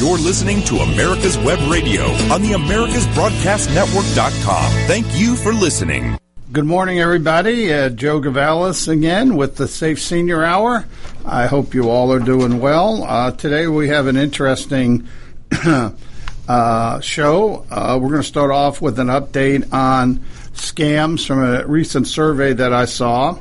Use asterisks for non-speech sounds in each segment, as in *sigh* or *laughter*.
You're listening to America's Web Radio on the AmericasBroadcastNetwork.com. Thank you for listening. Good morning, everybody. Uh, Joe Gavalis again with the Safe Senior Hour. I hope you all are doing well. Uh, today we have an interesting *clears throat* uh, show. Uh, we're going to start off with an update on scams from a recent survey that I saw.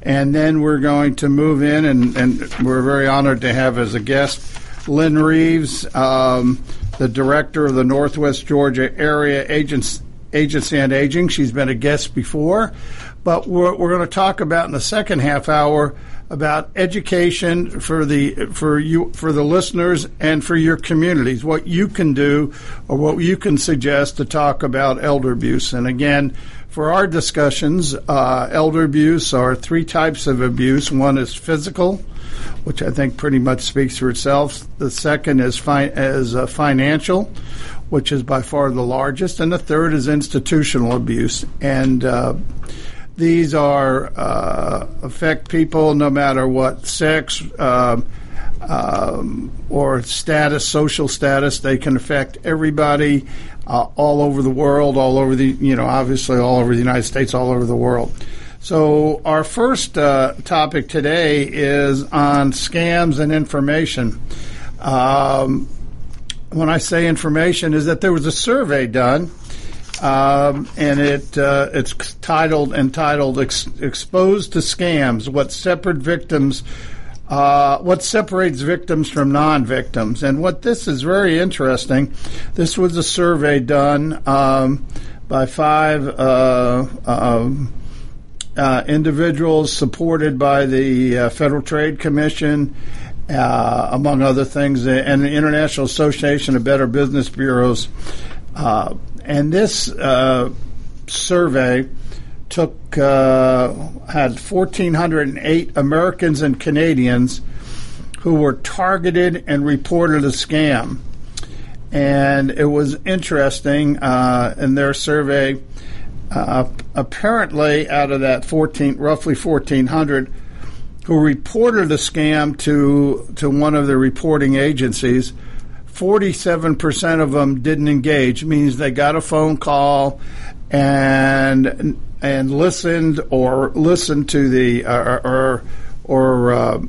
And then we're going to move in, and, and we're very honored to have as a guest Lynn Reeves, um, the director of the Northwest Georgia Area Agency Agency on Aging. She's been a guest before, but we're, we're going to talk about in the second half hour about education for the for you for the listeners and for your communities. What you can do or what you can suggest to talk about elder abuse. And again, for our discussions, uh, elder abuse are three types of abuse. One is physical, which I think pretty much speaks for itself. The second is fi- is uh, financial which is by far the largest, and the third is institutional abuse. And uh, these are uh, affect people no matter what sex uh, um, or status, social status. They can affect everybody uh, all over the world, all over the you know obviously all over the United States, all over the world. So our first uh, topic today is on scams and information. Um, when I say information, is that there was a survey done, um, and it uh, it's titled entitled Ex- "Exposed to Scams: What Separate Victims." Uh, what separates victims from non-victims, and what this is very interesting. This was a survey done um, by five uh, um, uh, individuals supported by the uh, Federal Trade Commission uh, among other things, and the International Association of Better Business Bureaus. Uh, and this uh, survey took uh, had 1,408 Americans and Canadians who were targeted and reported a scam. And it was interesting uh, in their survey. Uh, apparently, out of that 14, roughly 1,400, who reported a scam to to one of the reporting agencies. Forty-seven percent of them didn't engage. Means they got a phone call and and listened or listened to the uh, or or uh,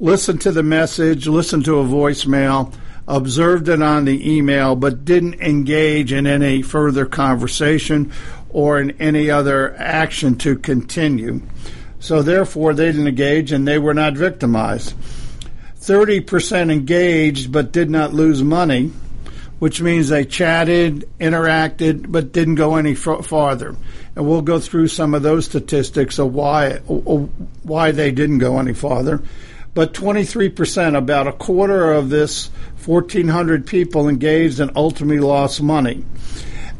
listened to the message, listened to a voicemail, observed it on the email, but didn't engage in any further conversation or in any other action to continue. So therefore, they didn't engage and they were not victimized. 30% engaged but did not lose money, which means they chatted, interacted, but didn't go any f- farther. And we'll go through some of those statistics of why why they didn't go any farther. But 23%, about a quarter of this 1,400 people engaged and ultimately lost money.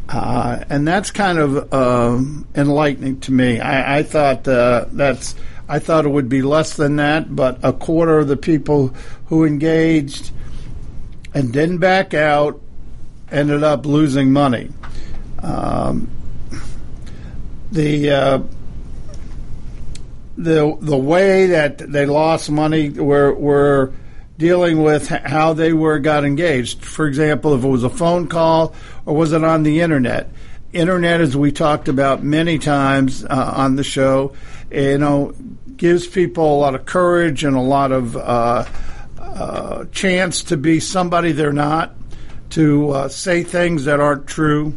Uh, and that's kind of uh, enlightening to me. I, I thought uh, that's I thought it would be less than that, but a quarter of the people who engaged and didn't back out ended up losing money. Um, the uh, the the way that they lost money were were dealing with how they were got engaged. For example, if it was a phone call or was it on the internet? Internet, as we talked about many times uh, on the show, you know, gives people a lot of courage and a lot of uh, uh, chance to be somebody they're not, to uh, say things that aren't true.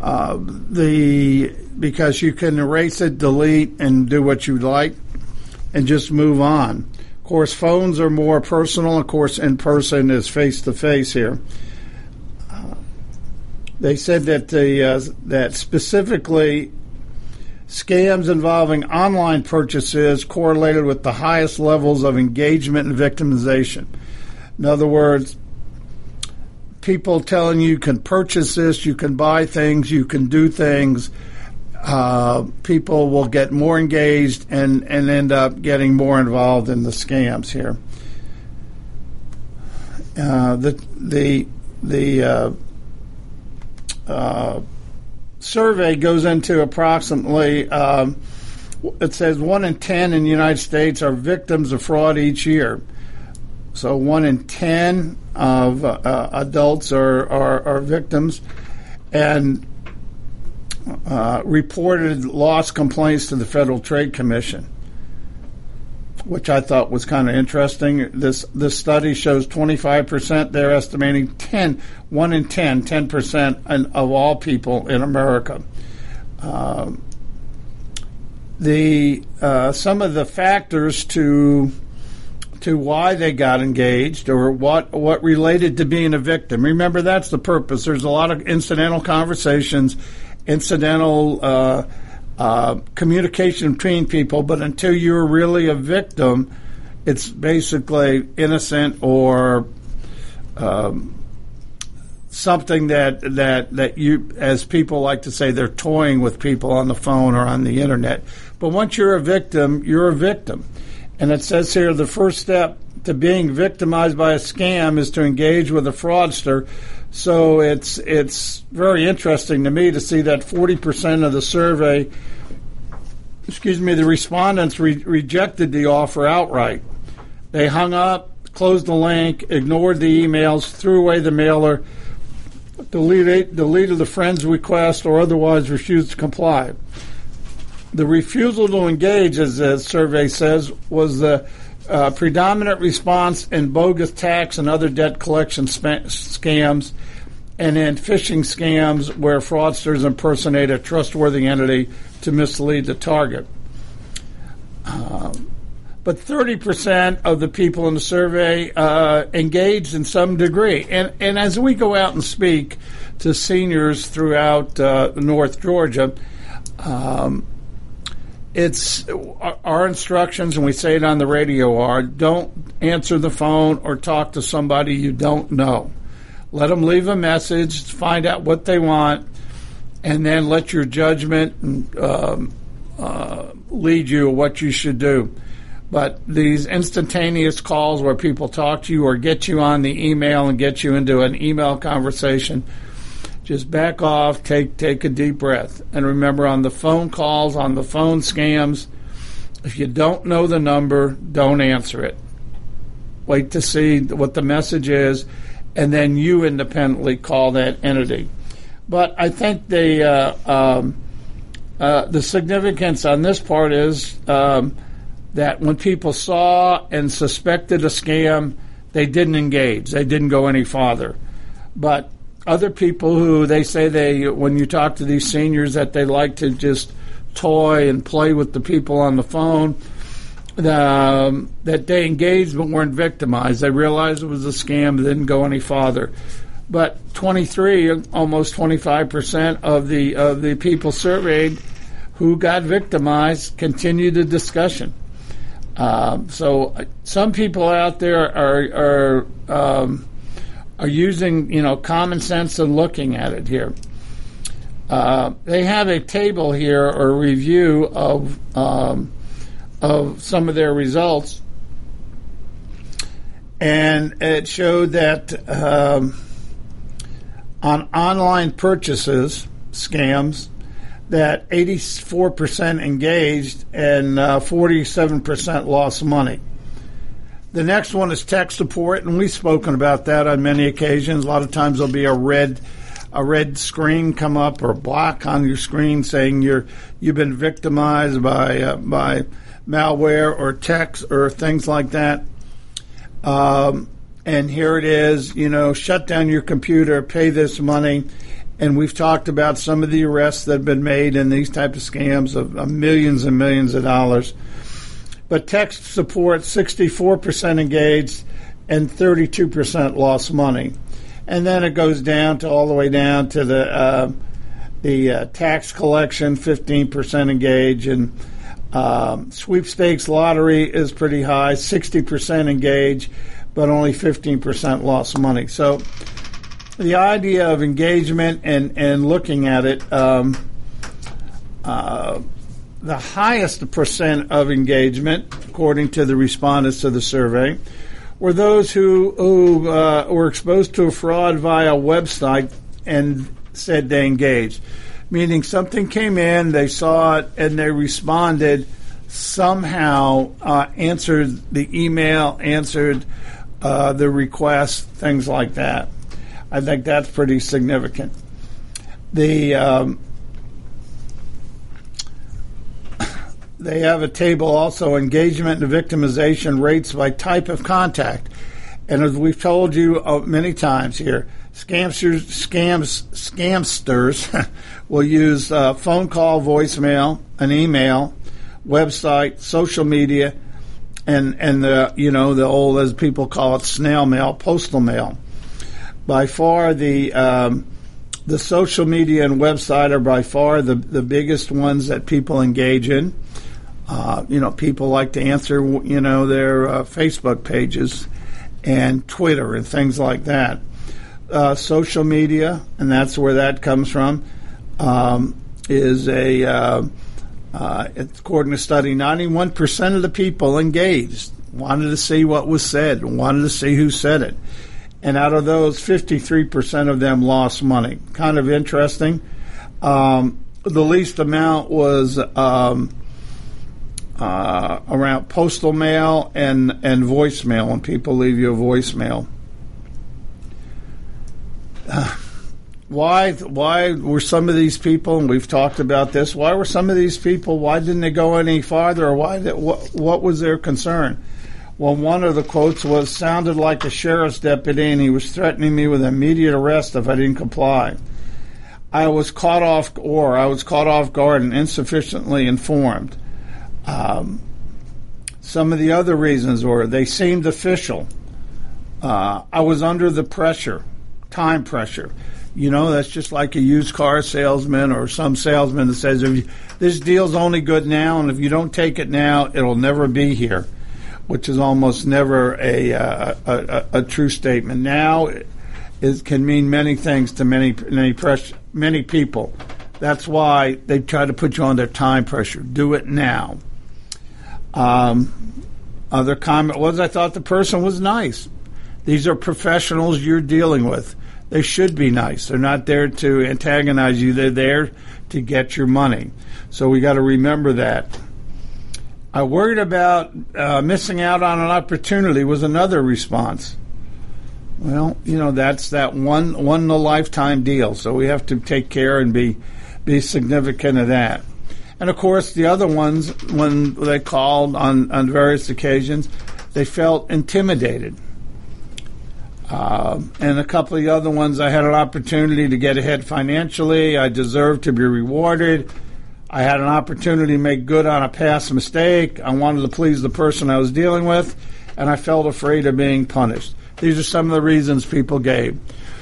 Uh, the because you can erase it, delete, and do what you like, and just move on Of course, phones are more personal. Of course, in person is face to face here. Uh, they said that the uh, that specifically scams involving online purchases correlated with the highest levels of engagement and victimization. In other words, people telling you, can purchase this, you can buy things, you can do things uh, people will get more engaged and, and end up getting more involved in the scams here. Uh, the the the uh, uh survey goes into approximately. Um, it says one in ten in the United States are victims of fraud each year. so one in ten of uh, adults are, are, are victims, and uh, reported lost complaints to the Federal Trade Commission, which I thought was kind of interesting. This this study shows 25%. They're estimating 10, 1 in 10, 10% of all people in America. Um, the uh, some of the factors to to why they got engaged or what what related to being a victim. Remember, that's the purpose. There's a lot of incidental conversations, incidental uh, uh, communication between people, but until you're really a victim, it's basically innocent or um, something that that that you, as people like to say, they're toying with people on the phone or on the internet. But once you're a victim, you're a victim. And it says here the first step to being victimized by a scam is to engage with a fraudster. So it's it's very interesting to me to see that 40% of the survey, excuse me, the respondents re- rejected the offer outright. They hung up, closed the link, ignored the emails, threw away the mailer, deleted, deleted the friend's request, or otherwise refused to comply. The refusal to engage, as the survey says, was the uh, predominant response in bogus tax and other debt collection sp- scams, and in phishing scams where fraudsters impersonate a trustworthy entity to mislead the target. Um, but 30% of the people in the survey uh, engaged in some degree. And, and as we go out and speak to seniors throughout uh, North Georgia, um, it's our instructions, and we say it on the radio are don't answer the phone or talk to somebody you don't know. Let them leave a message, find out what they want, and then let your judgment um, uh, lead you what you should do. But these instantaneous calls where people talk to you or get you on the email and get you into an email conversation just back off, take take a deep breath, and remember on the phone calls, on the phone scams, if you don't know the number, don't answer it. Wait to see what the message is, and then you independently call that entity. But I think the uh, um, uh, the significance on this part is um, that when people saw and suspected a scam, they didn't engage. They didn't go any farther. But other people who they say they, when you talk to these seniors, that they like to just toy and play with the people on the phone. Um, that they engaged but weren't victimized. They realized it was a scam, didn't go any farther. But 23, almost 25 percent of the of the people surveyed who got victimized continued the discussion. Um, so uh, some people out there are are um, are using you know common sense and looking at it here. Uh, they have a table here or review of um, of some of their results, and it showed that um, on online purchases scams that 84% engaged and uh, 47% lost money. The next one is tech support, and we've spoken about that on many occasions. A lot of times there'll be a red a red screen come up or a block on your screen saying you're you've been victimized by uh, by malware or text or things like that. Um, and here it is, you know, shut down your computer, pay this money. And we've talked about some of the arrests that have been made in these type of scams of, of millions and millions of dollars but tech support 64% engaged and 32% lost money. And then it goes down to all the way down to the uh, the uh, tax collection, 15% engaged, and um, sweepstakes lottery is pretty high, 60% engaged, but only 15% lost money. So the idea of engagement and, and looking at it, um, uh, the highest percent of engagement, according to the respondents to the survey, were those who, who uh, were exposed to a fraud via website and said they engaged. Meaning something came in, they saw it, and they responded, somehow uh, answered the email, answered uh, the request, things like that. I think that's pretty significant. The um, they have a table also engagement and victimization rates by type of contact, and as we've told you uh, many times here, scamsters scams scamsters *laughs* will use uh, phone call, voicemail, an email, website, social media, and and the you know the old as people call it snail mail, postal mail. By far the um, the social media and website are by far the the biggest ones that people engage in. Uh, you know, people like to answer you know their uh, Facebook pages and Twitter and things like that. Uh, social media, and that's where that comes from, um, is a uh, uh, according to study, 91% of the people engaged wanted to see what was said, wanted to see who said it. And out of those, 53% of them lost money. Kind of interesting. Um, the least amount was um, uh, around postal mail and, and voicemail when people leave you a voicemail. Uh, *sighs* why why were some of these people and we've talked about this why were some of these people why didn't they go any farther or why did, what, what was their concern? Well one of the quotes was sounded like a sheriff's deputy and he was threatening me with immediate arrest if I didn't comply. I was caught off or I was caught off guard and insufficiently informed um, some of the other reasons were they seemed official uh, I was under the pressure time pressure you know, that's just like a used car salesman or some salesman that says, if you, this deal's only good now, and if you don't take it now, it'll never be here, which is almost never a, uh, a, a, a, true statement. Now, it can mean many things to many, many, press, many people. That's why they try to put you under time pressure. Do it now. Um, other comment was, I thought the person was nice. These are professionals you're dealing with they should be nice. They're not there to antagonize you. They're there to get your money. So we got to remember that. I worried about uh, missing out on an opportunity was another response. Well, you know that's that one one in a lifetime deal. So we have to take care and be be significant of that. And of course, the other ones when they called on on various occasions, they felt intimidated. Uh, and a couple of the other ones, I had an opportunity to get ahead financially. I deserved to be rewarded. I had an opportunity to make good on a past mistake. I wanted to please the person I was dealing with, and I felt afraid of being punished. These are some of the reasons people gave.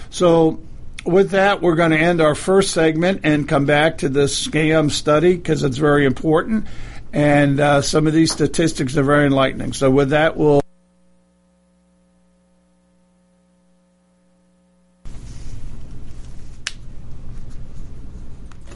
So, with that, we're going to end our first segment and come back to this scam study because it's very important. And uh, some of these statistics are very enlightening. So, with that, we'll.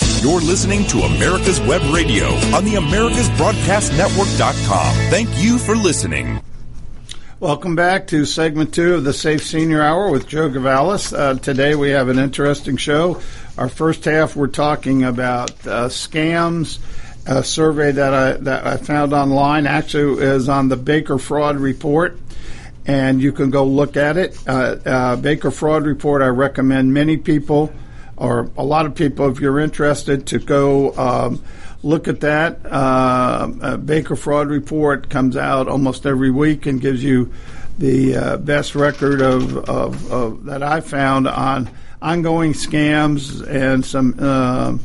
You're listening to America's Web Radio on the AmericasBroadcastNetwork.com. Thank you for listening. Welcome back to segment two of the Safe Senior Hour with Joe Gavalis. Uh, today we have an interesting show. Our first half, we're talking about uh, scams a survey that I that I found online. Actually, is on the Baker Fraud Report, and you can go look at it. Uh, uh, Baker Fraud Report. I recommend many people, or a lot of people, if you're interested, to go. Um, look at that. Uh, Baker Fraud Report comes out almost every week and gives you the uh, best record of, of, of, that I found on ongoing scams and some uh,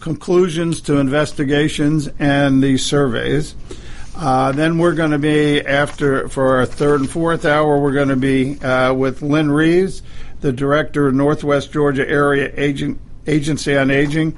conclusions to investigations and these surveys. Uh, then we're going to be after for our third and fourth hour. We're going to be uh, with Lynn Reeves, the director of Northwest Georgia Area Agent, Agency on Aging.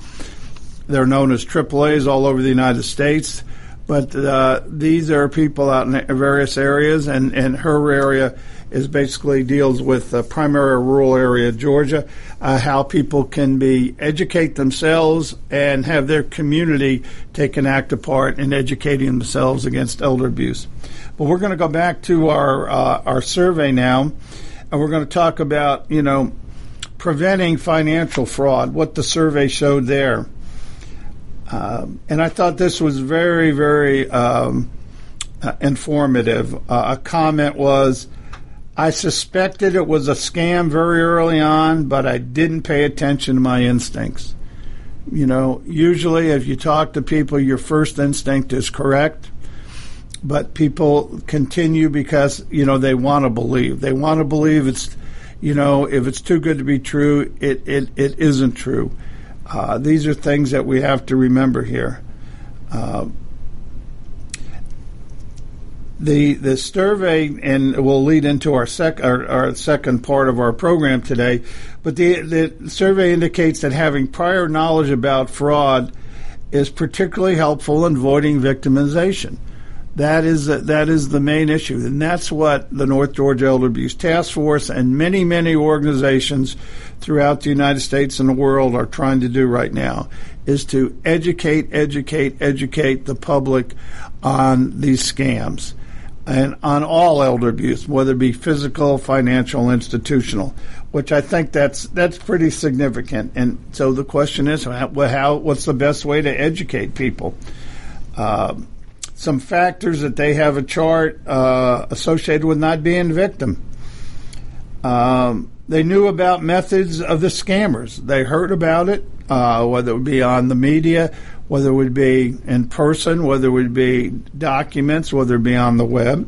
They're known as AAA's all over the United States. But uh, these are people out in various areas, and, and her area is basically deals with uh, primary rural area Georgia, uh, how people can be educate themselves and have their community take an active part in educating themselves against elder abuse. But we're going to go back to our uh, our survey now, and we're going to talk about you know preventing financial fraud, what the survey showed there. Um, and I thought this was very, very um, uh, informative. Uh, a comment was, I suspected it was a scam very early on, but I didn't pay attention to my instincts. You know, usually if you talk to people, your first instinct is correct, but people continue because, you know, they want to believe. They want to believe it's, you know, if it's too good to be true, it, it, it isn't true. Uh, these are things that we have to remember here. Uh, the the survey and will lead into our sec our, our, second part of our program today, but the the survey indicates that having prior knowledge about fraud is particularly helpful in avoiding victimization. That is that is the main issue, and that's what the North Georgia Elder Abuse Task Force and many many organizations throughout the United States and the world are trying to do right now is to educate, educate, educate the public on these scams and on all elder abuse, whether it be physical, financial, institutional, which I think that's that's pretty significant. And so the question is, how, what's the best way to educate people? Uh, some factors that they have a chart uh, associated with not being victim. Um, they knew about methods of the scammers. They heard about it, uh, whether it would be on the media, whether it would be in person, whether it would be documents, whether it be on the web.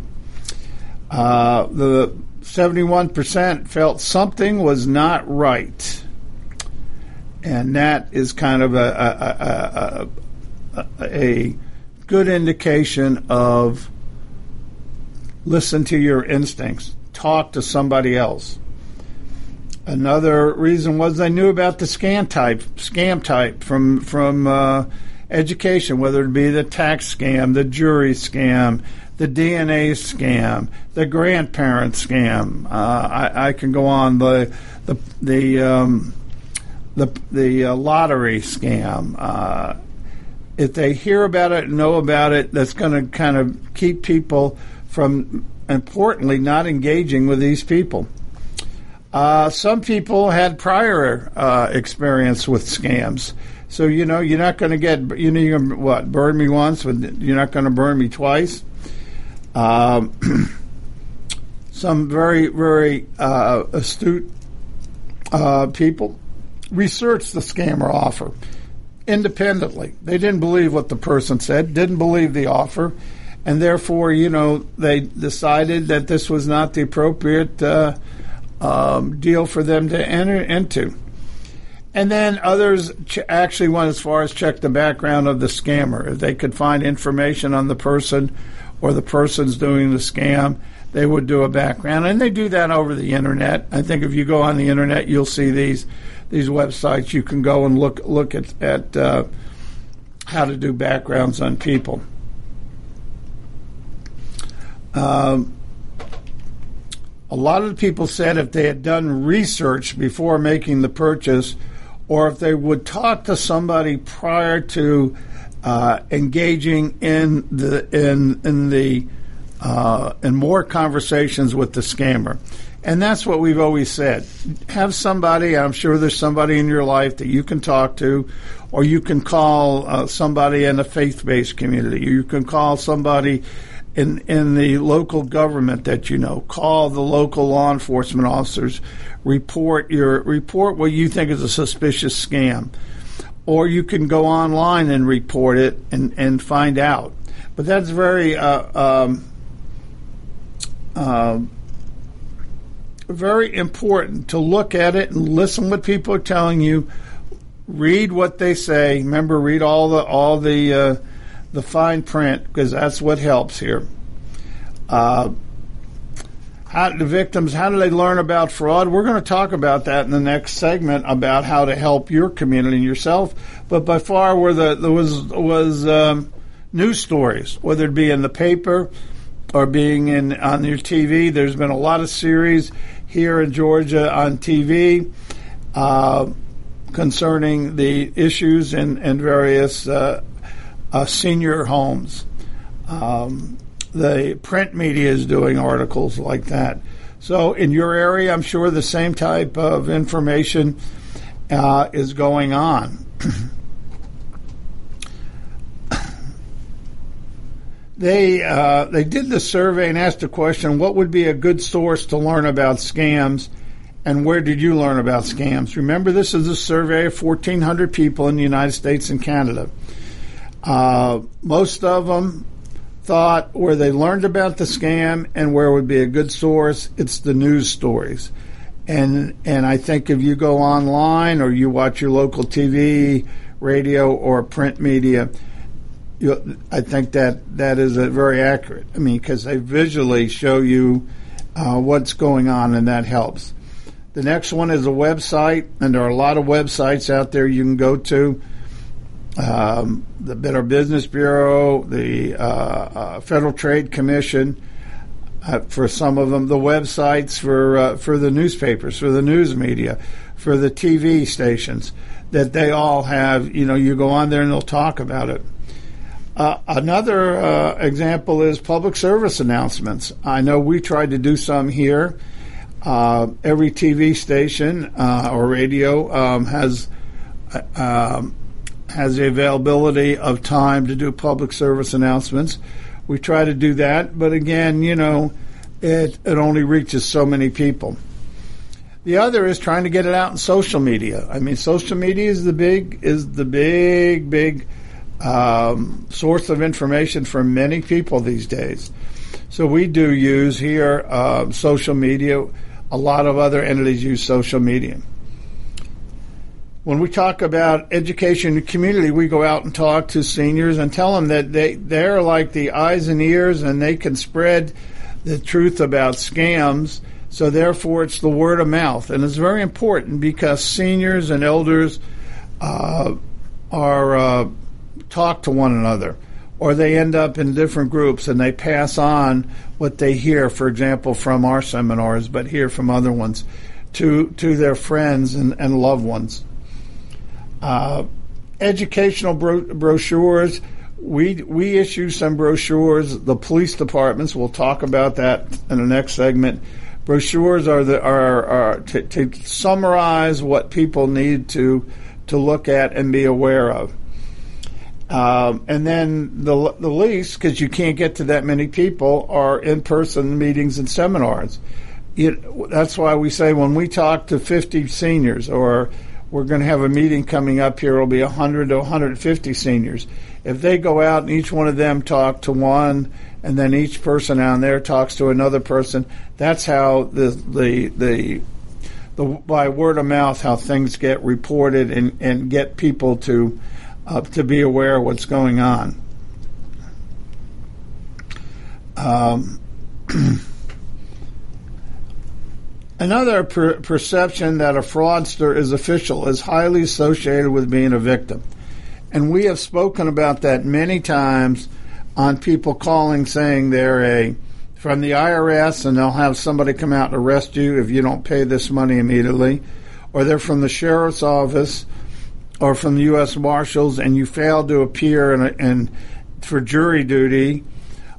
Uh, the 71% felt something was not right. And that is kind of a, a, a, a good indication of listen to your instincts, talk to somebody else. Another reason was they knew about the scam type, scam type from from uh, education, whether it be the tax scam, the jury scam, the DNA scam, the grandparent scam. Uh, I, I, can go on the the the um, the, the uh, lottery scam. If they hear about it, know about it, that's going to kind of keep people from, importantly, not engaging with these people. Uh, some people had prior uh, experience with scams. So, you know, you're not going to get, you know, you're gonna, what, burn me once, but you're not going to burn me twice. Um, *clears throat* some very, very uh, astute uh, people researched the scammer offer independently. They didn't believe what the person said, didn't believe the offer, and therefore, you know, they decided that this was not the appropriate uh, um, deal for them to enter into. And then others ch- actually went as far as check the background of the scammer. If they could find information on the person or the person's doing the scam, they would do a background. And they do that over the internet. I think if you go on the internet, you'll see these these websites. You can go and look look at at uh, how to do backgrounds on people. Um, a lot of the people said if they had done research before making the purchase, or if they would talk to somebody prior to uh, engaging in the in in the uh, and more conversations with the scammer. And that's what we've always said. Have somebody, I'm sure there's somebody in your life that you can talk to, or you can call uh, somebody in a faith based community. You can call somebody in, in the local government that you know. Call the local law enforcement officers. Report your report what you think is a suspicious scam. Or you can go online and report it and, and find out. But that's very uh, um, uh, very important to look at it and listen what people are telling you. Read what they say. Remember, read all the all the uh, the fine print because that's what helps here. Uh, how the victims how do they learn about fraud we're going to talk about that in the next segment about how to help your community and yourself but by far where the there was was um, news stories whether it be in the paper or being in on your TV there's been a lot of series here in Georgia on TV uh, concerning the issues in, in various uh, uh, senior homes. Um, the print media is doing articles like that. So, in your area, I'm sure the same type of information uh, is going on. *clears throat* they uh, they did the survey and asked the question: What would be a good source to learn about scams, and where did you learn about scams? Remember, this is a survey of 1,400 people in the United States and Canada. Uh, most of them thought where they learned about the scam and where would be a good source. It's the news stories, and and I think if you go online or you watch your local TV, radio, or print media you, I think that that is very accurate. I mean, because they visually show you uh, what's going on, and that helps. The next one is a website, and there are a lot of websites out there you can go to. Um, the Better Business Bureau, the uh, uh, Federal Trade Commission, uh, for some of them, the websites for uh, for the newspapers, for the news media, for the TV stations, that they all have. You know, you go on there and they'll talk about it. Uh, another uh, example is public service announcements. I know we tried to do some here. Uh, every TV station uh, or radio um, has uh, um, has the availability of time to do public service announcements. We try to do that, but again, you know, it it only reaches so many people. The other is trying to get it out in social media. I mean, social media is the big is the big big um, source of information for many people these days. So we do use here uh, social media. A lot of other entities use social media. When we talk about education and community, we go out and talk to seniors and tell them that they, they're like the eyes and ears and they can spread the truth about scams. So therefore, it's the word of mouth. And it's very important because seniors and elders uh, are uh, talk to one another or they end up in different groups and they pass on what they hear, for example, from our seminars, but hear from other ones to to their friends and, and loved ones. Uh, educational bro- brochures. We we issue some brochures. The police departments. We'll talk about that in the next segment. Brochures are the are, are to, to summarize what people need to to look at and be aware of. Um, and then the, the least, because you can't get to that many people, are in person meetings and seminars. It, that's why we say when we talk to 50 seniors, or we're going to have a meeting coming up here, it'll be 100 to 150 seniors. If they go out and each one of them talk to one, and then each person down there talks to another person, that's how the the the the by word of mouth how things get reported and, and get people to uh, to be aware of what's going on. Um, *clears throat* another per- perception that a fraudster is official is highly associated with being a victim. And we have spoken about that many times on people calling saying they're a from the IRS and they'll have somebody come out and arrest you if you don't pay this money immediately, or they're from the sheriff's office or from the U.S. Marshals and you fail to appear in, in for jury duty,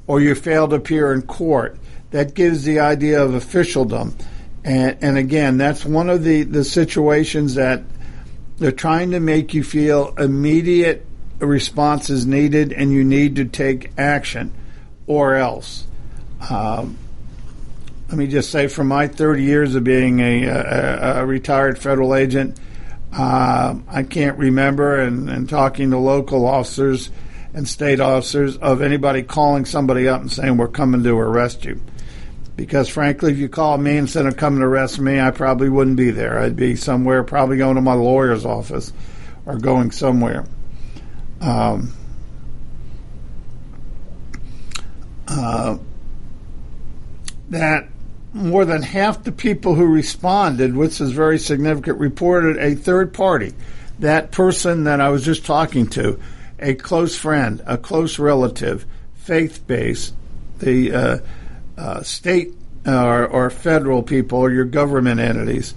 or you fail to appear in court. That gives the idea of officialdom. And, and again, that's one of the, the situations that they're trying to make you feel immediate response is needed and you need to take action or else. Um, let me just say, from my 30 years of being a, a, a retired federal agent, uh, I can't remember, and, and talking to local officers and state officers, of anybody calling somebody up and saying, We're coming to arrest you. Because frankly, if you called me instead of coming to arrest me, I probably wouldn't be there. I'd be somewhere, probably going to my lawyer's office or going somewhere. Um, uh, that more than half the people who responded, which is very significant, reported a third party. That person that I was just talking to, a close friend, a close relative, faith based, the uh, uh, state or, or, federal people or your government entities,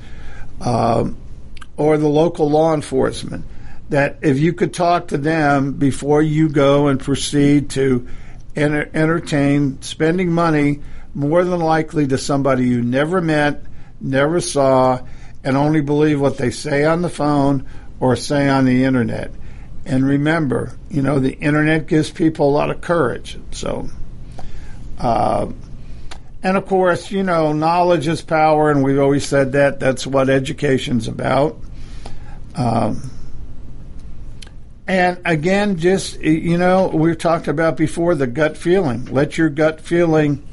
um, or the local law enforcement, that if you could talk to them before you go and proceed to enter- entertain spending money more than likely to somebody you never met, never saw, and only believe what they say on the phone or say on the internet. And remember, you know, the internet gives people a lot of courage. So, uh, and of course, you know, knowledge is power, and we've always said that. That's what education's about. Um, and again, just, you know, we've talked about before the gut feeling. Let your gut feeling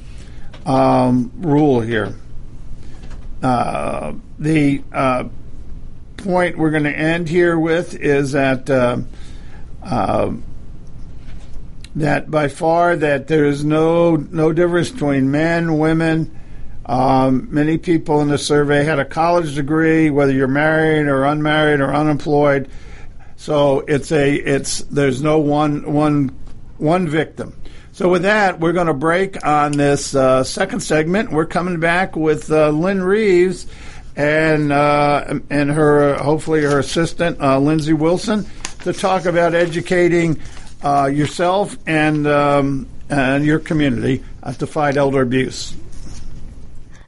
um, rule here. Uh, the uh, point we're going to end here with is that uh, uh, that by far that there is no no difference between men, women. Um, many people in the survey had a college degree, whether you're married or unmarried or unemployed. So it's a it's there's no one one one victim. So with that, we're going to break on this uh, second segment. We're coming back with uh, Lynn Reeves and uh, and her hopefully her assistant uh, Lindsay Wilson to talk about educating uh, yourself and um, and your community to fight elder abuse.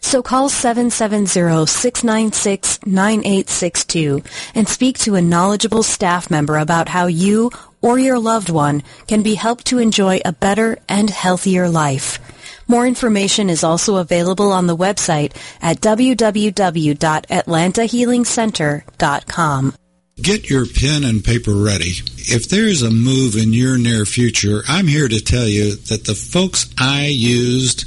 So call 770-696-9862 and speak to a knowledgeable staff member about how you or your loved one can be helped to enjoy a better and healthier life. More information is also available on the website at www.atlantahealingcenter.com. Get your pen and paper ready. If there's a move in your near future, I'm here to tell you that the folks I used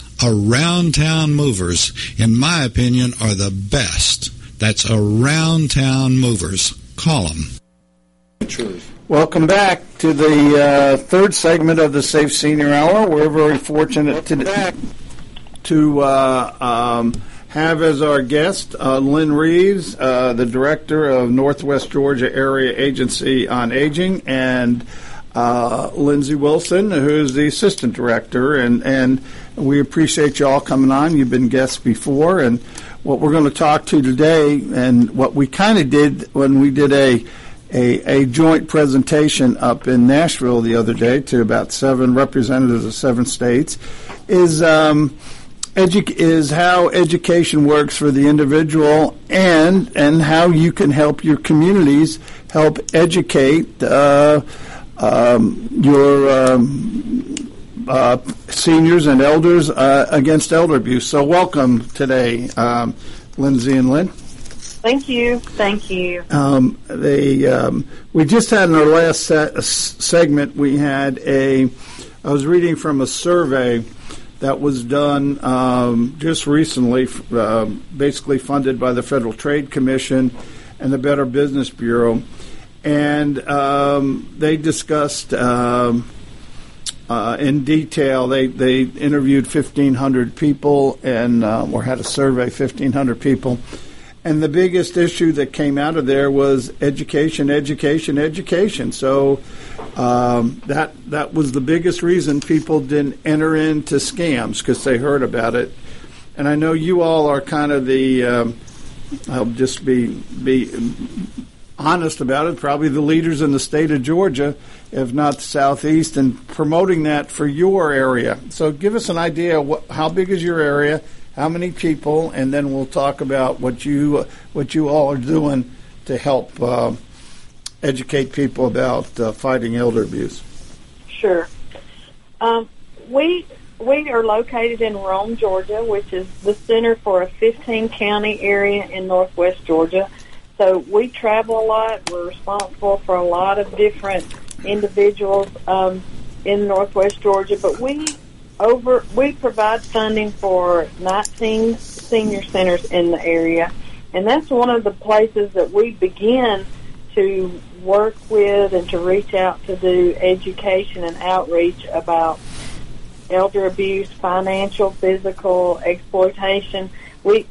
around town movers, in my opinion, are the best. That's around town movers. Call them. Welcome back to the uh, third segment of the Safe Senior Hour. We're very fortunate to, to uh, um, have as our guest uh, Lynn Reeves, uh, the director of Northwest Georgia Area Agency on Aging, and uh, Lindsay Wilson, who's the assistant director. And, and we appreciate you all coming on. You've been guests before. And what we're going to talk to today, and what we kind of did when we did a a, a joint presentation up in Nashville the other day to about seven representatives of seven states is um, edu- is how education works for the individual and and how you can help your communities help educate uh, um, your um, uh, seniors and elders uh, against elder abuse. So welcome today, um, Lindsay and Lynn. Thank you. Thank you. Um, they, um, we just had in our last se- segment, we had a, I was reading from a survey that was done um, just recently, uh, basically funded by the Federal Trade Commission and the Better Business Bureau. And um, they discussed um, uh, in detail, they, they interviewed 1,500 people and uh, or had a survey, 1,500 people and the biggest issue that came out of there was education, education, education. So um, that that was the biggest reason people didn't enter into scams because they heard about it. And I know you all are kind of the. Um, I'll just be be honest about it. Probably the leaders in the state of Georgia, if not the southeast, and promoting that for your area. So give us an idea. What, how big is your area? how many people, and then we'll talk about what you what you all are doing to help uh, educate people about uh, fighting elder abuse. Sure. Um, we we are located in Rome, Georgia, which is the center for a 15 county area in northwest Georgia. So we travel a lot. We're responsible for a lot of different individuals um, in northwest Georgia, but we over we provide funding for 19 senior centers in the area, and that's one of the places that we begin to work with and to reach out to do education and outreach about elder abuse, financial, physical exploitation. We,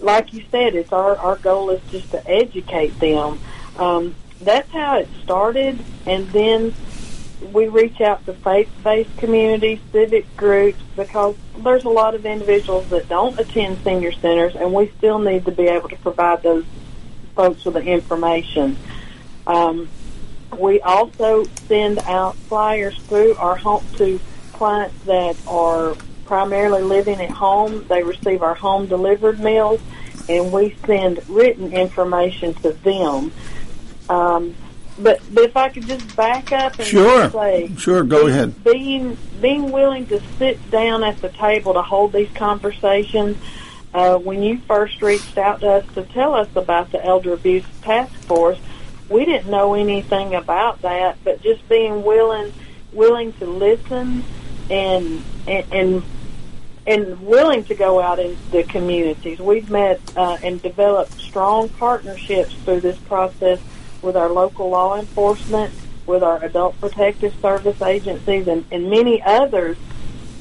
like you said, it's our our goal is just to educate them. Um, that's how it started, and then we reach out to faith-based communities, civic groups, because there's a lot of individuals that don't attend senior centers, and we still need to be able to provide those folks with the information. Um, we also send out flyers through our home to clients that are primarily living at home. They receive our home delivered meals, and we send written information to them. Um, but, but if I could just back up and sure. say, sure, go ahead. Being being willing to sit down at the table to hold these conversations. Uh, when you first reached out to us to tell us about the Elder Abuse Task Force, we didn't know anything about that, but just being willing willing to listen and and and, and willing to go out in the communities. We've met uh, and developed strong partnerships through this process with our local law enforcement, with our adult protective service agencies, and, and many others.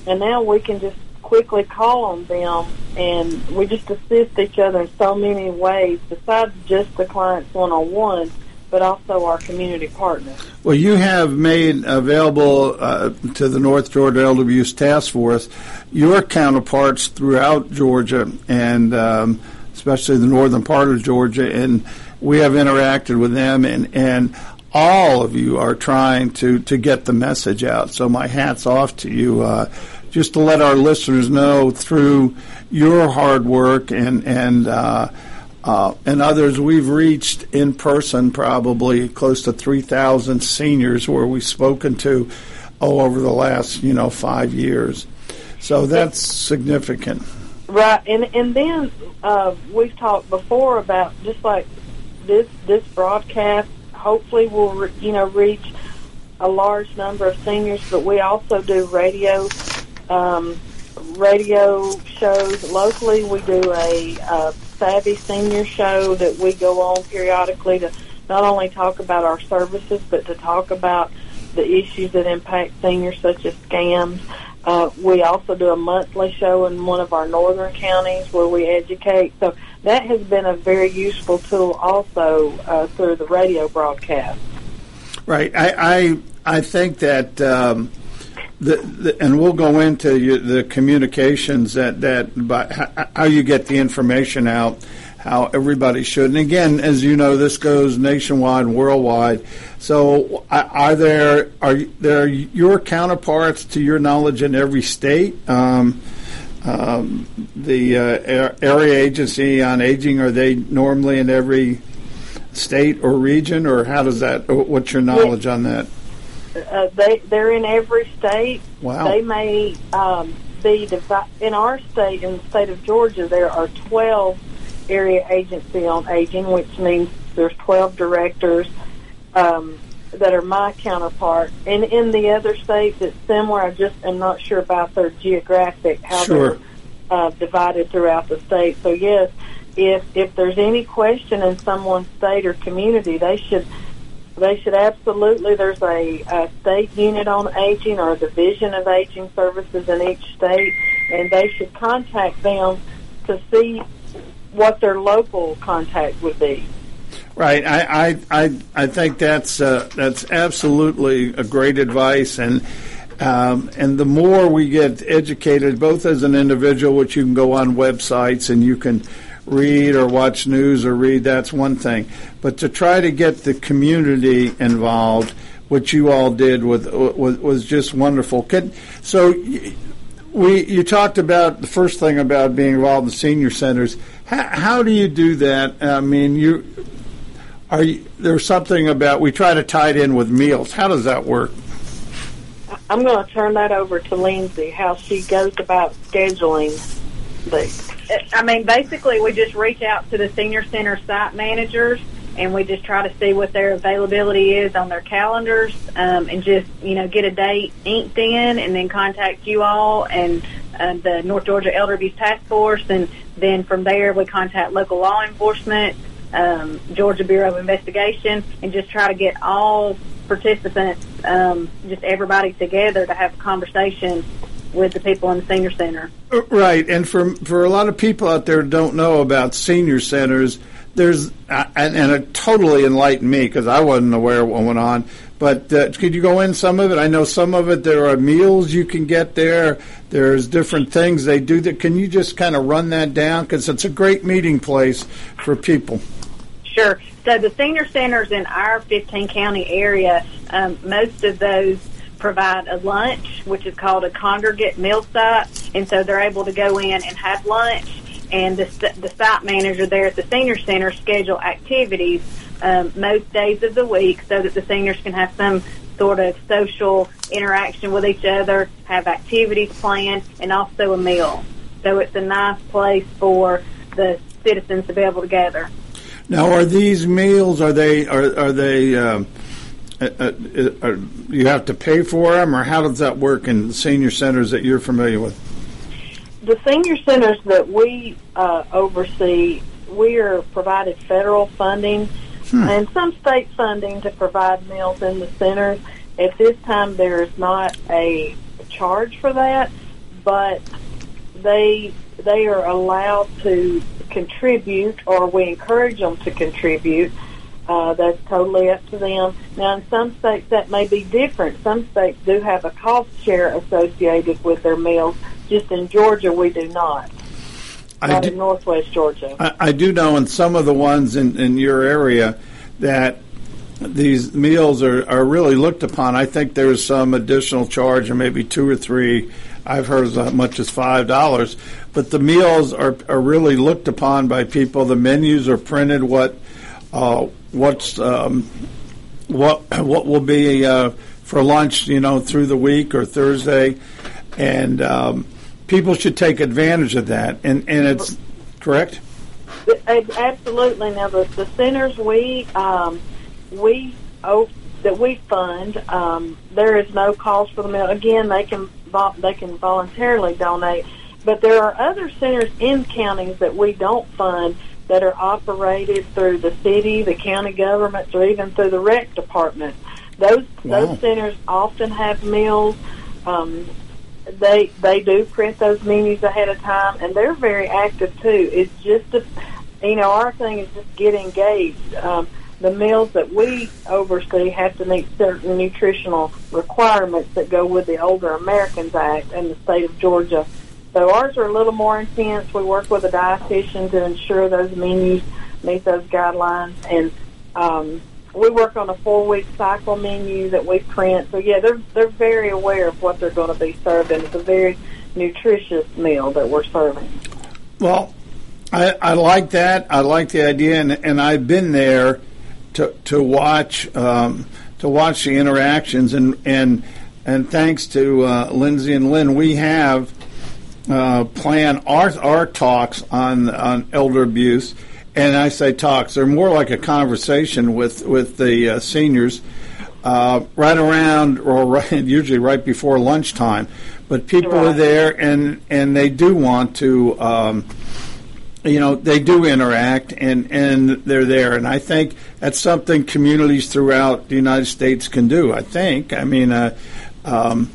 And now we can just quickly call on them, and we just assist each other in so many ways, besides just the clients one on one, but also our community partners. Well, you have made available uh, to the North Georgia Elder Abuse Task Force your counterparts throughout Georgia and um, especially the northern part of Georgia, and we have interacted with them, and, and all of you are trying to, to get the message out. So my hat's off to you. Uh, just to let our listeners know through your hard work and and uh, uh, and others, we've reached in person probably close to three thousand seniors where we've spoken to oh over the last you know five years. So that's significant. Right, and and then uh, we've talked before about just like this this broadcast. Hopefully, will re- you know reach a large number of seniors, but we also do radio um, radio shows locally. We do a uh, Savvy Senior show that we go on periodically to not only talk about our services, but to talk about the issues that impact seniors, such as scams. Uh, we also do a monthly show in one of our northern counties where we educate. So that has been a very useful tool also uh, through the radio broadcast. Right. I I, I think that. Um, the, the, and we'll go into you, the communications that that by how you get the information out, how everybody should. And again, as you know, this goes nationwide and worldwide. So, are there are there your counterparts to your knowledge in every state? Um, um, the uh, area agency on aging are they normally in every state or region, or how does that? What's your knowledge on that? Uh, they they're in every state. Wow. They may um, be divi- in our state, in the state of Georgia. There are twelve area agency on aging, which means there's twelve directors um, that are my counterpart. And in the other states, it's similar. I just am not sure about their geographic how Sure. they're uh, divided throughout the state. So yes, if if there's any question in someone's state or community, they should they should absolutely. There's a, a state unit on aging or a division of aging services in each state, and they should contact them to see what their local contact would be. Right. I I I, I think that's uh, that's absolutely a great advice and. Um, and the more we get educated, both as an individual, which you can go on websites and you can read or watch news or read, that's one thing. But to try to get the community involved, which you all did with, was, was just wonderful. So we you talked about the first thing about being involved in senior centers. How, how do you do that? I mean, you are you, there's something about we try to tie it in with meals. How does that work? I'm going to turn that over to Lindsay, how she goes about scheduling these. I mean, basically, we just reach out to the senior center site managers and we just try to see what their availability is on their calendars um, and just, you know, get a date inked in and then contact you all and uh, the North Georgia Elder Abuse Task Force. And then from there, we contact local law enforcement, um, Georgia Bureau of Investigation, and just try to get all participants, um, just everybody together to have a conversation with the people in the senior center. Right, and for for a lot of people out there who don't know about senior centers, there's uh, and, and it totally enlightened me because I wasn't aware what went on. But uh, could you go in some of it? I know some of it. There are meals you can get there. There's different things they do. That can you just kind of run that down because it's a great meeting place for people. Sure. So the senior centers in our 15 county area, um, most of those provide a lunch, which is called a congregate meal site, and so they're able to go in and have lunch. And the, the site manager there at the senior center schedule activities um, most days of the week so that the seniors can have some sort of social interaction with each other, have activities planned, and also a meal. So it's a nice place for the citizens to be able to gather. Now, are these meals? Are they? Are are they? Um, uh, uh, you have to pay for them, or how does that work in the senior centers that you're familiar with? The senior centers that we uh, oversee, we are provided federal funding and some state funding to provide meals in the centers. At this time, there is not a charge for that, but they they are allowed to contribute, or we encourage them to contribute. Uh, that's totally up to them. Now, in some states, that may be different. Some states do have a cost share associated with their meals. Just in Georgia, we do not. I Not do- in Northwest Georgia. I, I do know in some of the ones in, in your area that these meals are, are really looked upon. I think there's some additional charge, or maybe two or three. I've heard as much as five dollars. But the meals are, are really looked upon by people. The menus are printed. What uh, what's um, what *laughs* what will be uh, for lunch? You know, through the week or Thursday, and um, people should take advantage of that, and and it's correct. Absolutely. Now the the centers we um, we oh, that we fund, um, there is no cost for the meal. Again, they can they can voluntarily donate, but there are other centers in counties that we don't fund that are operated through the city, the county governments, or even through the rec department. Those wow. those centers often have meals. Um, they they do print those menus ahead of time, and they're very active too. It's just a, you know, our thing is just get engaged. Um, the meals that we oversee have to meet certain nutritional requirements that go with the Older Americans Act and the state of Georgia. So ours are a little more intense. We work with a dietitian to ensure those menus meet those guidelines, and um, we work on a four-week cycle menu that we print. So yeah, they're they're very aware of what they're going to be served, and it's a very nutritious meal that we're serving. Well, I, I like that. I like the idea, and, and I've been there to to watch um, to watch the interactions, and and and thanks to uh, Lindsay and Lynn, we have uh, planned our our talks on on elder abuse and I say talks. They're more like a conversation with with the uh, seniors, uh, right around or *laughs* right, usually right before lunchtime. But people right. are there, and and they do want to. Um, you know they do interact and and they're there and I think that's something communities throughout the United States can do I think I mean uh, um,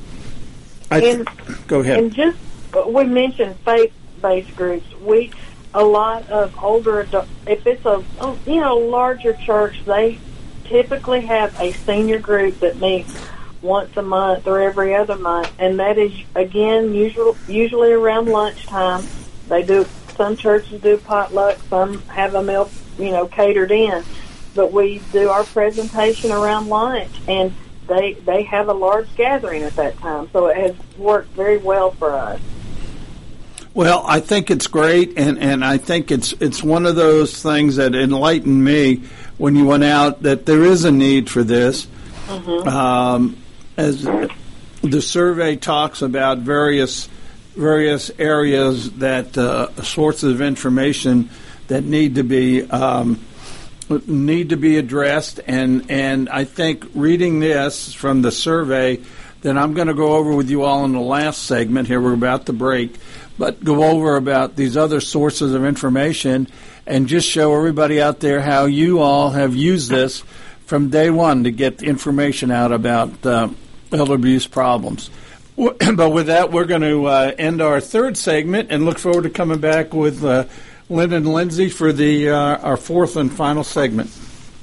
I th- and, go ahead and just we mentioned faith based groups we a lot of older if it's a oh, you know larger church, they typically have a senior group that meets once a month or every other month, and that is again usually usually around lunchtime. They do some churches do potluck, some have a meal you know catered in, but we do our presentation around lunch, and they they have a large gathering at that time, so it has worked very well for us. Well, I think it's great, and, and I think it's it's one of those things that enlightened me when you went out that there is a need for this. Mm-hmm. Um, as the survey talks about various various areas that uh, sources of information that need to be um, need to be addressed, and and I think reading this from the survey, that I'm going to go over with you all in the last segment. Here we're about to break but go over about these other sources of information and just show everybody out there how you all have used this from day one to get information out about uh, elder abuse problems. *clears throat* But with that, we're going to uh, end our third segment and look forward to coming back with uh, Lynn and Lindsay for the uh, our fourth and final segment.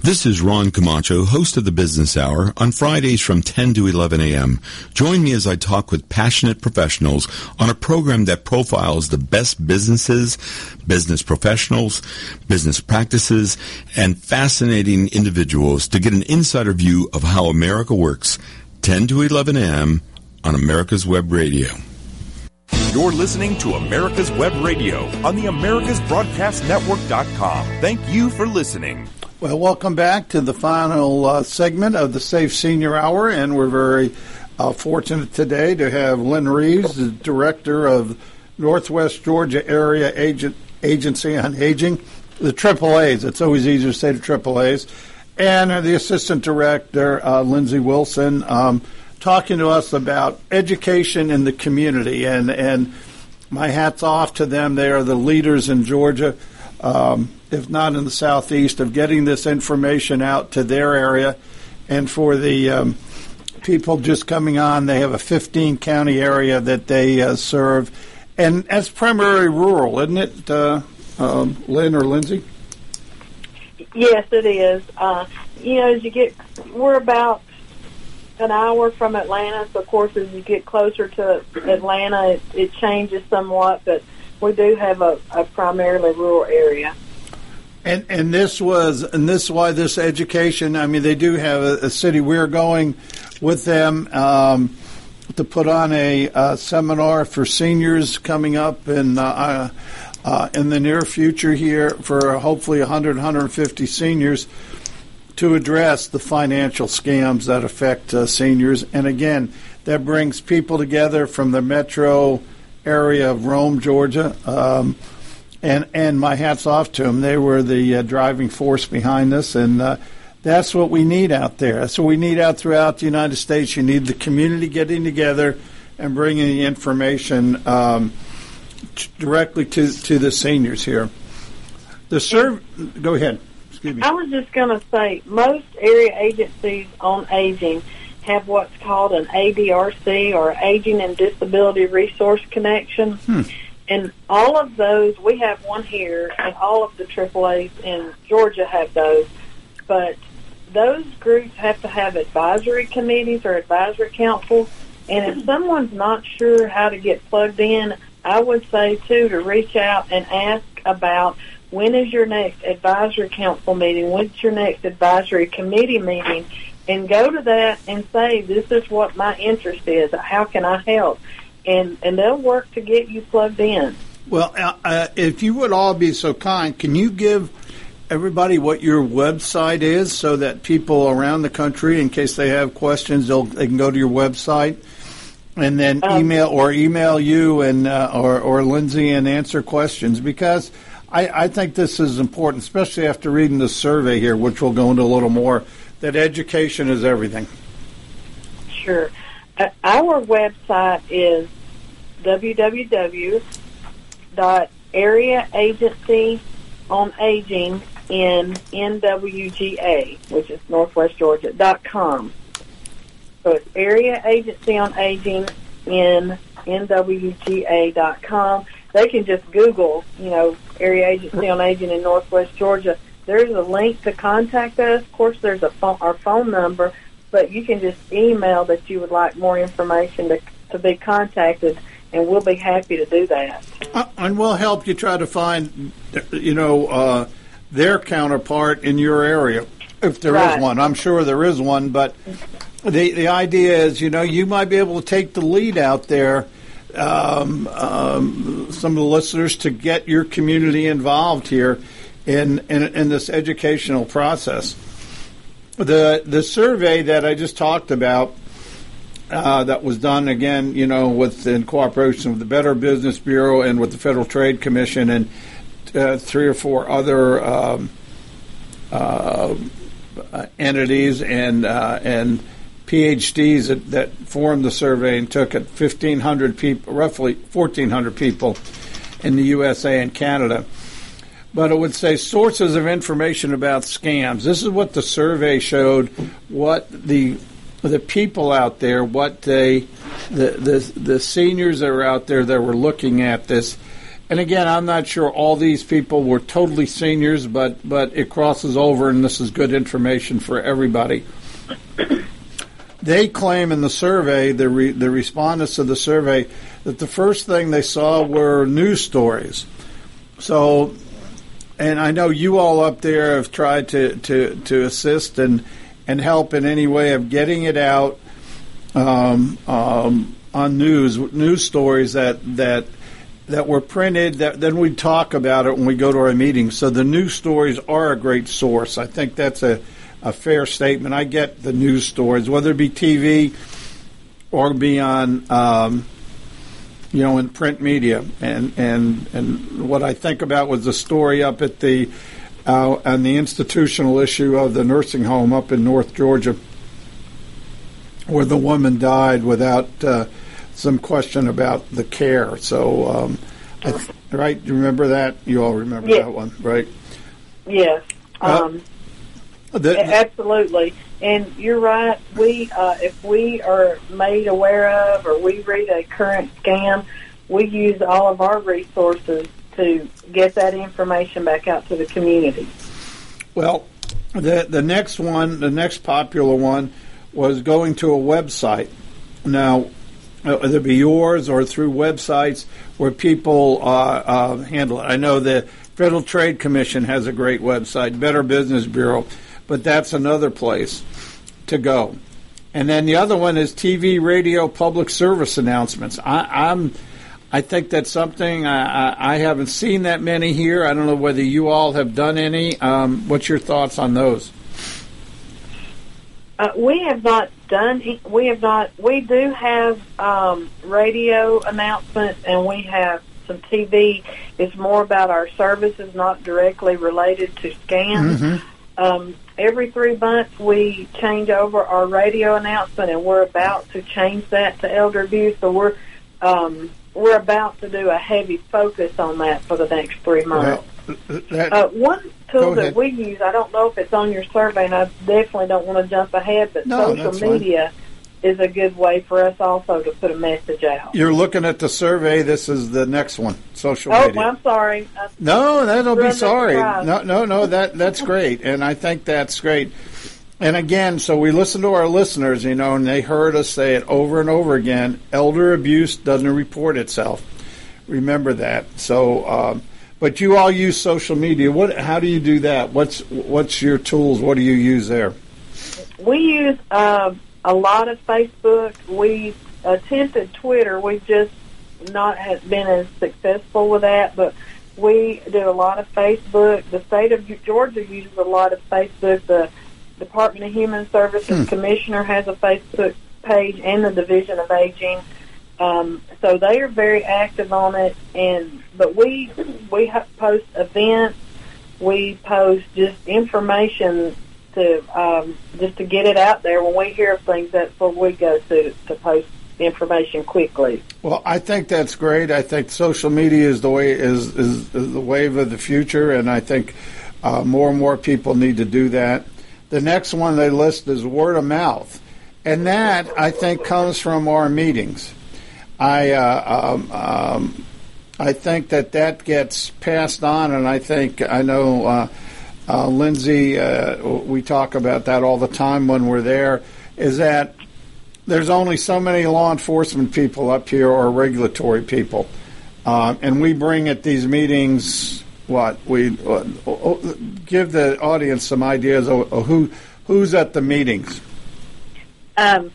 This is Ron Camacho, host of the Business Hour, on Fridays from 10 to 11 a.m. Join me as I talk with passionate professionals on a program that profiles the best businesses, business professionals, business practices, and fascinating individuals to get an insider view of how America works. 10 to 11 a.m. on America's Web Radio. You're listening to America's Web Radio on the AmericasBroadcastNetwork.com. Thank you for listening. Well, welcome back to the final uh, segment of the Safe Senior Hour, and we're very uh, fortunate today to have Lynn Reeves, the director of Northwest Georgia Area Agent, Agency on Aging, the Triple A's. It's always easier to say the Triple A's, and the assistant director, uh, Lindsay Wilson, um, talking to us about education in the community and and my hats off to them. They are the leaders in Georgia, um, if not in the southeast, of getting this information out to their area. And for the um, people just coming on, they have a 15 county area that they uh, serve, and that's primarily rural, isn't it, uh, um, Lynn or Lindsay? Yes, it is. Uh, you know, as you get, we're about an hour from Atlanta. So, of course, as you get closer to Atlanta, it, it changes somewhat. But we do have a, a primarily rural area. And and this was and this is why this education. I mean, they do have a, a city. We're going with them um, to put on a, a, seminar for seniors coming up in uh, uh, in the near future here for hopefully 100 150 seniors to address the financial scams that affect uh, seniors. And again, that brings people together from the metro area of Rome, Georgia. Um, and and my hats off to them. They were the uh, driving force behind this, and uh, that's what we need out there. That's what we need out throughout the United States. You need the community getting together and bringing the information um, t- directly to to the seniors here. The serve. Go ahead. Excuse me. I was just going to say most area agencies on aging have what's called an ADRC or Aging and Disability Resource Connection. Hmm. And all of those, we have one here, and all of the AAAs in Georgia have those. But those groups have to have advisory committees or advisory councils. And if someone's not sure how to get plugged in, I would say, too, to reach out and ask about when is your next advisory council meeting? When's your next advisory committee meeting? And go to that and say, this is what my interest is. How can I help? And, and they'll work to get you plugged in. Well, uh, uh, if you would all be so kind, can you give everybody what your website is so that people around the country, in case they have questions, they'll, they can go to your website and then Um, email or email you and uh, or, or Lindsay and answer questions because I, I think this is important, especially after reading the survey here, which we'll go into a little more. That education is everything. Sure. Uh, our website is www.areaagencyonaging in NWGA, which is Northwest Georgia, dot com. So it's Area Agency on Aging in NWGA dot com. They can just Google, you know, Area Agency on Aging in Northwest Georgia. There's a link to contact us. Of course, there's a phone, our phone number, but you can just email that you would like more information to, to be contacted, and we'll be happy to do that. Uh, and we'll help you try to find, you know, uh, their counterpart in your area, if there is Right. one. I'm sure there is one, but the the idea is, you know, you might be able to take the lead out there. Um, um, some of the listeners to get your community involved here in, in in this educational process. The the survey that I just talked about uh, that was done again, you know, with in cooperation with the Better Business Bureau and with the Federal Trade Commission and uh, three or four other um, uh, entities and uh, and PhDs that, that formed the survey and took it 1,500 people, roughly 1,400 people in the USA and Canada. But it would say sources of information about scams. This is what the survey showed. What the the people out there, what they, the the the seniors that were out there that were looking at this. And again, I'm not sure all these people were totally seniors, but but it crosses over, and this is good information for everybody. They claim in the survey, the re, the respondents to the survey, that the first thing they saw were news stories. So, and I know you all up there have tried to to, to assist and and help in any way of getting it out um, um, on news news stories that that that were printed that then we talk about it when we go to our meetings. So the news stories are a great source. I think that's a, a fair statement. I get the news stories, whether it be TV or be on um, you know in print media. And and and what I think about was the story up at the uh, on the institutional issue of the nursing home up in North Georgia, where the woman died without uh, some question about the care. So, um, I th- right, you remember that? You all remember Yes. that one, right? Yes. Uh, Um, The- absolutely. And you're right. We, uh, if we are made aware of or we read a current scam, we use all of our resources to get that information back out to the community. Well, the the next one, the next popular one, was going to a website. Now, uh, it be yours or through websites where people uh, uh, handle it. I know the Federal Trade Commission has a great website, Better Business Bureau, but that's another place to go. And then the other one is TV, radio, public service announcements. I, I'm I think that's something I, I, I haven't seen that many here. I don't know whether you all have done any. Um, what's your thoughts on those? Uh, we have not done. We have not. We do have um, radio announcements, and we have some TV. It's more about our services, not directly related to scams. Um, every three months, we change over our radio announcement, and we're about to change that to elder abuse. So we're um, we're about to do a heavy focus on that for the next three months. Well, that, Uh, one tool that we use, I don't know if it's on your survey, and I definitely don't want to jump ahead, but No, social that's fine. media is a good way for us also to put a message out. you're looking at the survey. This is the next one. Social Oh, media. Oh, I'm sorry. I- No, don't be sorry. No, no, no. That that's great, and I think that's great. And again, so we listen to our listeners, you know, and they heard us say it over and over again. Elder abuse doesn't report itself. Remember that. So, um, but you all use social media. What? How do you do that? What's what's your tools? What do you use there? We use um, a lot of Facebook. We attempted Twitter. We've just not been as successful with that, but we do a lot of Facebook. The state of Georgia uses a lot of Facebook. The Department of Human Services Commissioner has a Facebook page, and the Division of Aging. Um, so they are very active on it, and but we we post events, we post just information to um, just to get it out there. When we hear of things, that's where we go to to post information quickly. Well, I think that's great. I think social media is the way is is, is the wave of the future, and I think uh, more and more people need to do that. The next one they list is word of mouth, and that I think comes from our meetings. I uh, um, um, I think that that gets passed on, and I think I know uh, uh, Lindsay. Uh, we talk about that all the time when we're there. Is that there's only so many law enforcement people up here or regulatory people, uh, and we bring at these meetings what we uh, uh, give the audience some ideas of, of who who's at the meetings. Um,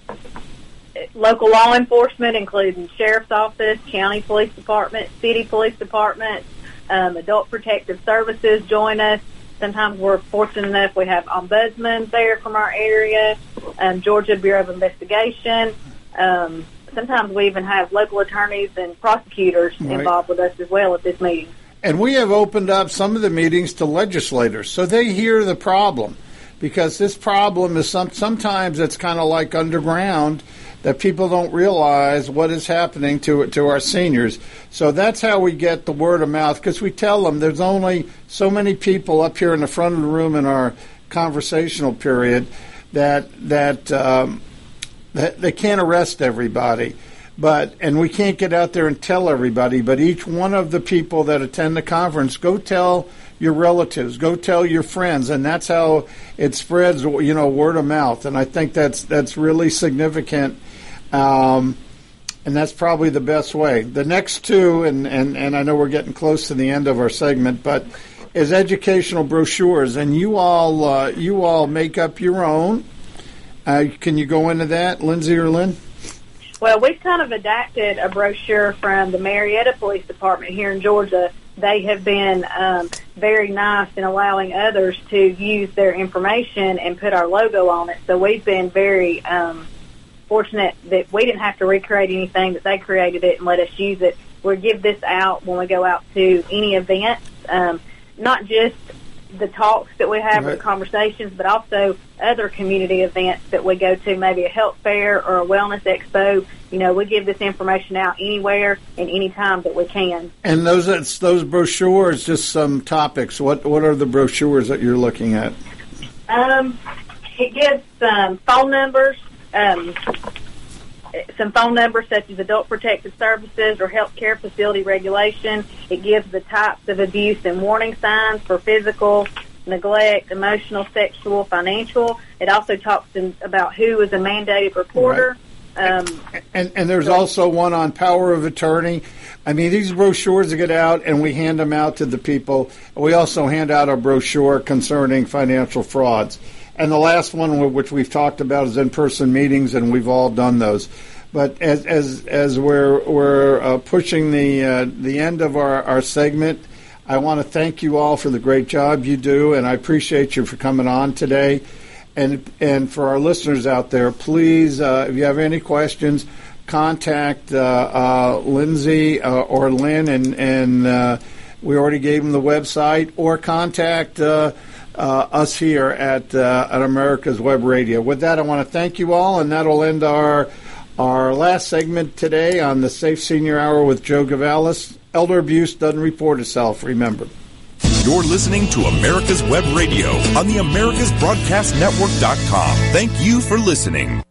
local law enforcement, including sheriff's office, county police department, city police department, um, adult protective services join us. Sometimes we're fortunate enough we have ombudsmen there from our area, um, Georgia Bureau of Investigation. Um, sometimes we even have local attorneys and prosecutors Right. involved with us as well at this meeting. And we have opened up some of the meetings to legislators, so they hear the problem, because this problem is some sometimes it's kind of like underground that people don't realize what is happening to to our seniors. So that's how we get the word of mouth, because we tell them there's only so many people up here in the front of the room in our conversational period that that. Um, that they can't arrest everybody but and we can't get out there and tell everybody but each one of the people that attend the conference go tell your relatives go tell your friends and that's how it spreads you know word of mouth. And i think that's that's really significant um, and that's probably the best way. The next two and, and and i know we're getting close to the end of our segment but is educational brochures. And you all uh, you all make up your own. Uh, can you go into that, Lindsay or Lynn? Well, we've kind of adapted a brochure from the Marietta Police Department here in Georgia. They have been um, very nice in allowing others to use their information and put our logo on it. So we've been very um, fortunate that we didn't have to recreate anything; that they created it and let us use it. We give this out when we go out to any events, um, not just the talks that we have, or Right. the conversations, but also other community events that we go to, maybe a health fair or a wellness expo. You know, we give this information out anywhere and anytime that we can. And those it's those brochures, just some topics. What what are the brochures that you're looking at? Um, it gives um, phone numbers, um, some phone numbers such as adult protective services or health care facility regulation. It gives the types of abuse and warning signs for physical, neglect, emotional, sexual, financial. It also talks in, about who is a mandated reporter. Um, And and there's also one on power of attorney. I mean, these brochures get out, and we hand them out to the people. We also hand out a brochure concerning financial frauds. And the last one, which we've talked about, is in-person meetings, and we've all done those. But as as as we're we're uh, pushing the uh, the end of our, our segment, I want to thank you all for the great job you do, and I appreciate you for coming on today. And and for our listeners out there, please, uh, if you have any questions, contact uh, uh, Lindsay uh, or Lynn, and and we already gave them the website, or contact uh, us here at uh, at America's Web Radio. With that, I want to thank you all, and that'll end our our last segment today on the Safe Senior Hour with Joe Gavalis. Elder abuse doesn't report itself. Remember. You're listening to America's Web Radio on the AmericasBroadcastNetwork.com. Thank you for listening.